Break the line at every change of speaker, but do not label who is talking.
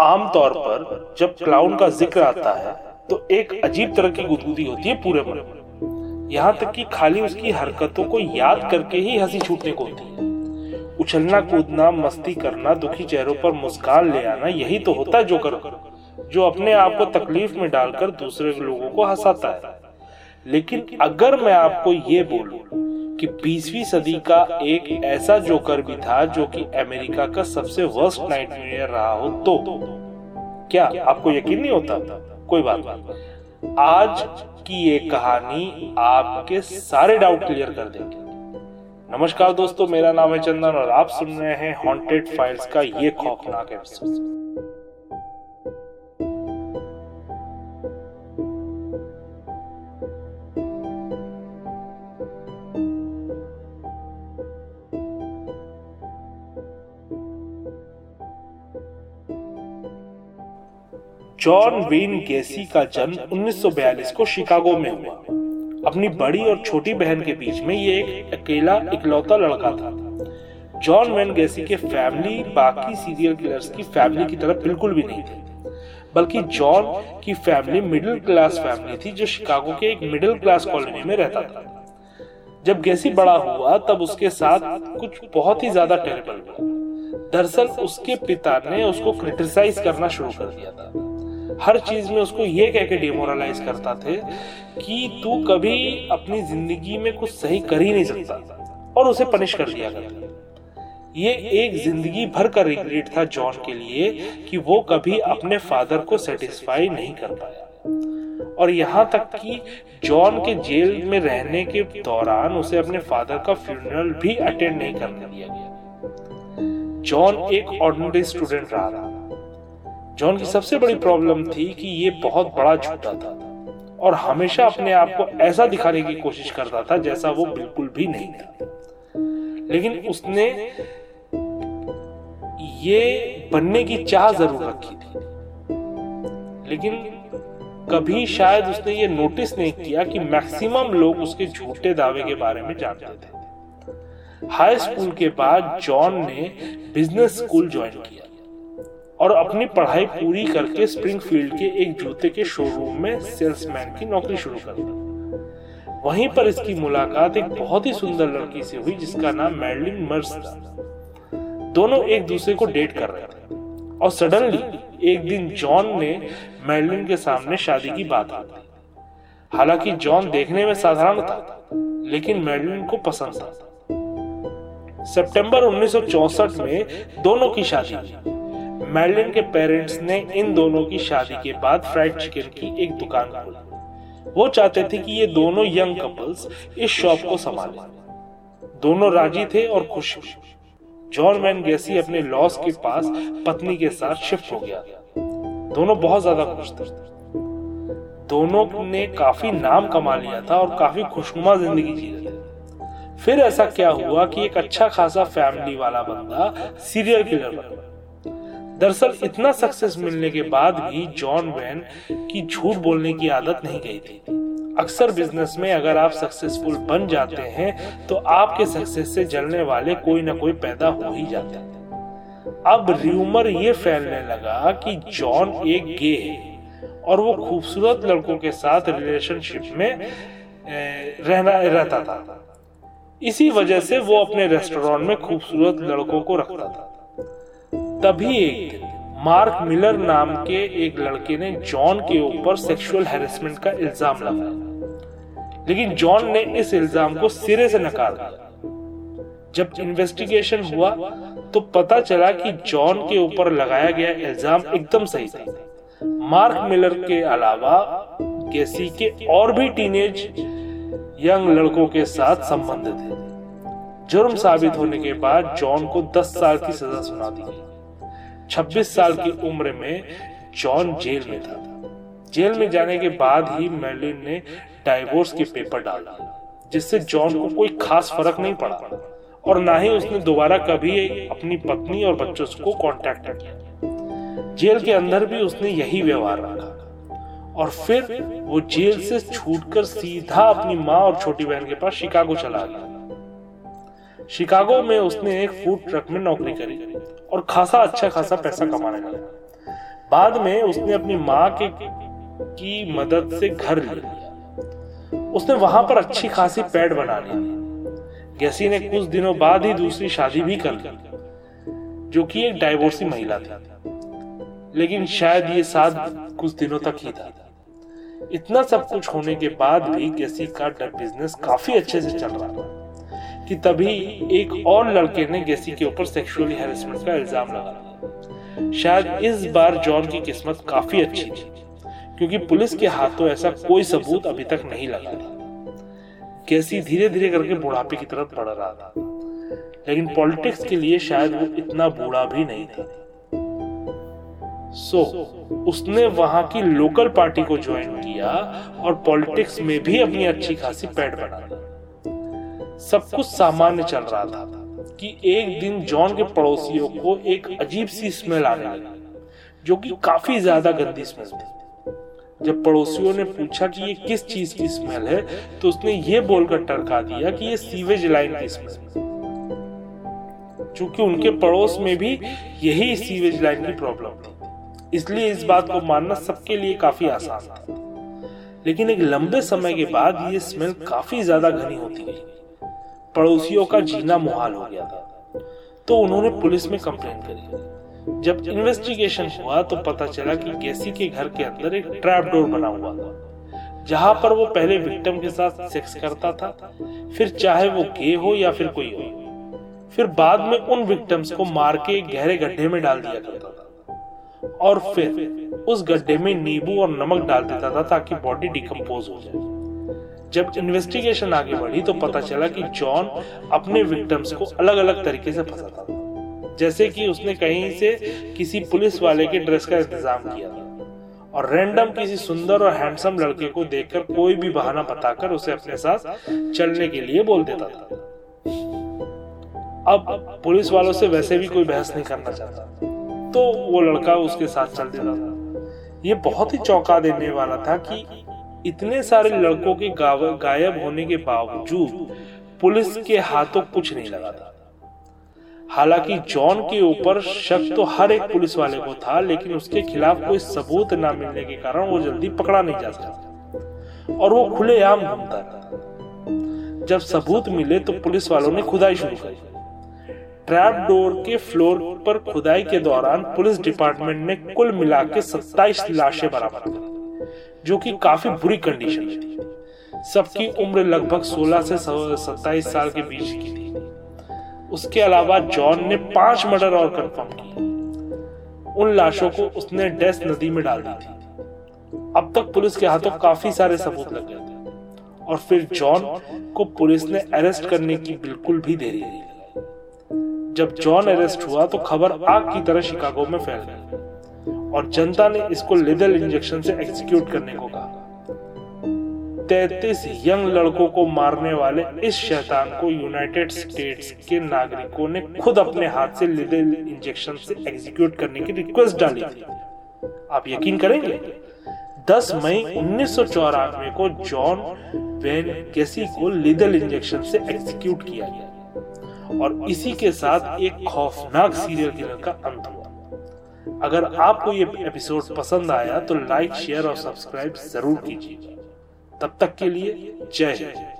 आमतौर पर जब क्लाउन का ज़िक्र आता है तो एक अजीब तरह की गुदगुदी होती है पूरे मन में। यहाँ तक कि खाली उसकी हरकतों को याद करके ही हँसी छूटने को होती है। उछलना, कूदना, मस्ती करना, दुखी चेहरों पर मुस्कान ले आना, यही तो होता है जोकर, जो अपने आप को तकलीफ़ में डालकर दूसरे लोगों को हंसाता है। लेकिन अगर मैं आपको ये बोलूँ कि 20वीं सदी का एक ऐसा जोकर भी था जो कि अमेरिका का सबसे वर्स्ट नाइटमेयर रहा हो तो। क्या आपको यकीन नहीं होता? कोई बात नहीं। आज की ये कहानी आपके सारे डाउट क्लियर कर देगी। नमस्कार दोस्तों, मेरा नाम है चंदन और आप सुन रहे हैं हॉन्टेड फाइल्स का ये खौफनाक एपिसोड जॉन वेन गेसी का जन्म 1942 को शिकागो में हुआ। अपनी बड़ी और छोटी बहन के बीच में ये एक अकेला, इकलौता लड़का था। जॉन वेन गेसी के फैमिली, बाकी सीरियल किलर्स की फैमिली की तरफ़ बिल्कुल भी नहीं थी। बल्कि जॉन की फैमिली मिडिल क्लास फैमिली थी जो शिकागो के एक मिडिल क्लास कॉलोनी में रहता था। जब गेसी बड़ा हुआ, तब उसके साथ कुछ बहुत ही ज़्यादा टेरेबल हुआ। दरअसल उसके पिता ने उसको क्रिटिसाइज करना शुरू कर दिया था। हर चीज़ में उसको ये कह के डिमोरलाइज करता थे कि तू कभी अपनी ज़िंदगी में कुछ सही कर ही नहीं सकता और उसे पनिश कर दिया करता ये एक ज़िंदगी भर का रिग्रेट था जॉन के लिए कि वो कभी अपने फादर को सेटिस्फाई नहीं कर पाया। और यहाँ तक कि जॉन के जेल में रहने के दौरान उसे अपने फादर का फ्यूनरल भी अटेंड नहीं करने दिया गया। जॉन एक ऑर्डिनरी स्टूडेंट रहा। था जॉन की सबसे बड़ी प्रॉब्लम थी कि ये बहुत बड़ा झूठा था और हमेशा अपने आप को ऐसा दिखाने की कोशिश करता था जैसा वो बिल्कुल भी नहीं था। लेकिन उसने ये बनने की चाह ज़रूर रखी थी। लेकिन कभी शायद उसने ये नोटिस नहीं किया कि मैक्सिमम लोग उसके झूठे दावे के बारे में जानते थे। हाई स्कूल के बाद जॉन ने बिज़नेस स्कूल ज्वाइन किया। और अपनी पढ़ाई पूरी करके स्प्रिंगफील्ड के एक जूते के शोरूम में सेल्समैन की नौकरी शुरू कर दी। वहीं पर इसकी मुलाकात एक बहुत ही सुंदर लड़की से हुई, जिसका नाम मैडलिन मर्स था दोनों एक दूसरे को डेट कर रहे थे। और सडनली एक दिन जॉन ने मैडलिन के सामने शादी की बात आ दी। हालाँकि जॉन देखने में साधारण था, लेकिन मैडलिन को पसंद था। सितंबर 1964 में दोनों की शादी हुई। मैडलिन के पेरेंट्स ने इन दोनों की शादी के बाद फ्राइड चिकन की एक दुकान खोली। वो चाहते थे कि ये दोनों यंग कपल्स इस शॉप को संभाले। दोनों राज़ी थे और खुश जॉन मैन गेसी अपने लॉस के पास पत्नी के साथ शिफ्ट हो गया। दोनों बहुत ज़्यादा खुश थे। दोनों ने काफ़ी नाम कमा लिया था और काफ़ी खुशनुमा ज़िंदगी जी रहे थे। फिर ऐसा क्या हुआ कि एक अच्छा खासा फैमिली वाला बंदा सीरियल किलर बन दरअसल इतना सक्सेस मिलने के बाद भी जॉन वैन की झूठ बोलने की आदत नहीं गई थी। अक्सर बिज़नेस में अगर आप सक्सेसफुल बन जाते हैं तो आपके सक्सेस से जलने वाले कोई ना कोई पैदा हो ही जाते हैं। अब र्यूमर ये फैलने लगा कि जॉन एक गे है और वो खूबसूरत लड़कों के साथ रिलेशनशिप में रहना, रहता था। इसी वजह से वो अपने रेस्टोरेंट में खूबसूरत लड़कों को रखता था। तभी एक मार्क मिलर नाम के एक लड़के ने जॉन के ऊपर सेक्सुअल हैरेसमेंट का इल्ज़ाम लगाया। लेकिन जॉन ने इस इल्ज़ाम को सिरे से नकार दिया। जब इन्वेस्टिगेशन हुआ तो पता चला कि जॉन के ऊपर लगाया गया इल्ज़ाम एकदम सही था। मार्क मिलर के अलावा गेसी के और भी टीनेज यंग लड़कों के साथ संबंध थे। जुर्म साबित होने के बाद जॉन को 10 साल की सजा सुना दी गई। 26 साल की उम्र में जॉन जेल में था। जेल में जाने के बाद ही मेलिन ने डाइवोर्स के पेपर डाला, जिससे जॉन को कोई खास फ़र्क नहीं पड़ा, और ना ही उसने दोबारा कभी अपनी पत्नी और बच्चों को कांटेक्ट किया। जेल के अंदर भी उसने यही व्यवहार रखा, और फिर वो जेल से छूटकर सीधा अपनी माँ और छोटी बहन के पास शिकागो चला गया। शिकागो में उसने एक फ़ूड ट्रक में नौकरी करी और खासा अच्छा खासा पैसा कमाने लगा। बाद में उसने अपनी माँ के की मदद से घर लिया। उसने वहाँ पर अच्छी खासी पैड बना ली। गैसी ने कुछ दिनों बाद ही दूसरी शादी भी कर ली, जो कि एक डाइवोर्सी महिला थी। लेकिन शायद ये साथ कुछ दिनों तक ही था। इतना सब कुछ होने के बाद भी गैसी का बिज़नेस काफ़ी अच्छे से चल रहा था। कि तभी एक और लड़के ने गेसी के ऊपर सेक्सुअली हैरेसमेंट का इल्ज़ाम लगा। शायद इस बार जॉन की किस्मत काफ़ी अच्छी थी क्योंकि पुलिस के हाथों ऐसा कोई सबूत अभी तक नहीं लगा। गेसी धीरे धीरे करके बुढ़ापे की तरफ़ बढ़ रहा था लेकिन पॉलिटिक्स के लिए शायद वो इतना बूढ़ा भी नहीं था। सो so, उसने वहाँ की लोकल पार्टी को ज्वाइन किया और पॉलिटिक्स में भी अपनी अच्छी खासी पैड बना ली सब कुछ सामान्य चल रहा था कि एक दिन जॉन के पड़ोसियों को एक अजीब सी स्मेल आने लगी जो कि काफ़ी ज़्यादा गंदी स्मेल थी। जब पड़ोसियों ने पूछा कि ये किस चीज़ की स्मेल है तो उसने ये बोलकर टरका दिया कि ये सीवेज लाइन की स्मेल चूँकि उनके पड़ोस में भी यही सीवेज लाइन की प्रॉब्लम थी। इसलिए इस बात को मानना सबके लिए काफ़ी आसान था। लेकिन एक लंबे समय के बाद ये स्मेल काफ़ी ज़्यादा घनी होती गई। पड़ोसियों का जीना मुहाल हो गया था। तो उन्होंने पुलिस में कंप्लेन करी। जब इन्वेस्टिगेशन हुआ तो पता चला कि गेसी के घर के अंदर एक ट्रैप डोर बना हुआ था, जहाँ पर वो पहले विक्टिम के साथ सेक्स करता था, फिर चाहे वो गे हो या फिर कोई हो फिर बाद में उन विक्टिम्स को मार के गहरे गड्ढे में डाल दिया करता था। और फिर उस गड्ढे में नींबू और नमक डाल देता था ताकि बॉडी डिकम्पोज हो जाए। जब इन्वेस्टिगेशन आगे बढ़ी तो पता चला कि जॉन अपने विक्टिम्स को अलग अलग तरीके से फंसाता था। जैसे कि उसने कहीं से किसी पुलिस वाले के ड्रेस का इंतज़ाम किया और रैंडम किसी सुंदर और हैंडसम लड़के को देखकर कोई भी बहाना बताकर उसे अपने साथ चलने के लिए बोल देता था। अब पुलिस वालों से वैसे भी कोई बहस नहीं करना चाहता। तो वो लड़का उसके साथ चल देता था। ये बहुत ही चौंका देने वाला था कि इतने सारे लड़कों के गायब होने के बावजूद पुलिस के हाथों कुछ नहीं लगा था। हालाँकि जॉन के ऊपर शक तो हर एक पुलिस वाले को था, लेकिन उसके खिलाफ कोई सबूत न मिलने के कारण वो जल्दी पकड़ा नहीं जा सकता और वो खुलेआम घूमता था। जब सबूत मिले तो पुलिस वालों ने खुदाई शुरू कर। ट्रैप डोर के फ्लोर पर खुदाई के दौरान पुलिस डिपार्टमेंट ने कुल मिला के सत्ताईस लाशें बरामद की। जो कि काफ़ी बुरी कंडीशन में थी सबकी उम्र लगभग 16 से 27 साल के बीच की थी। उसके अलावा जॉन ने पाँच मर्डर और कंफर्म किए। उन लाशों को उसने डेस नदी में डाल दी थी। अब तक पुलिस के हाथों काफ़ी सारे सबूत लग गए थे। और फिर जॉन को पुलिस ने अरेस्ट करने की बिल्कुल भी देरी नहीं जब जॉन अरेस्ट हुआ तो खबर आग की तरह शिकागो में फैल गई। और जनता ने इसको लिदल इंजेक्शन से एग्जीक्यूट करने को कहा। तैतीस यंग लड़कों को मारने वाले इस शैतान को यूनाइटेड स्टेट्स के नागरिकों ने खुद अपने हाथ से लिदल इंजेक्शन से एग्जीक्यूट करने की रिक्वेस्ट डाली थी। आप यकीन करेंगे? 10 मई उन्नीस सौ चौरानवे को जॉन वेन केसी को लिदल इंजेक्शन से एग्जीक्यूट किया गया। और इसी के साथ एक खौफनाक सीरियल किलर का अंत अगर आपको ये एपिसोड पसंद आया तो लाइक शेयर और सब्सक्राइब ज़रूर कीजिए। तब तक के लिए जय हिंद।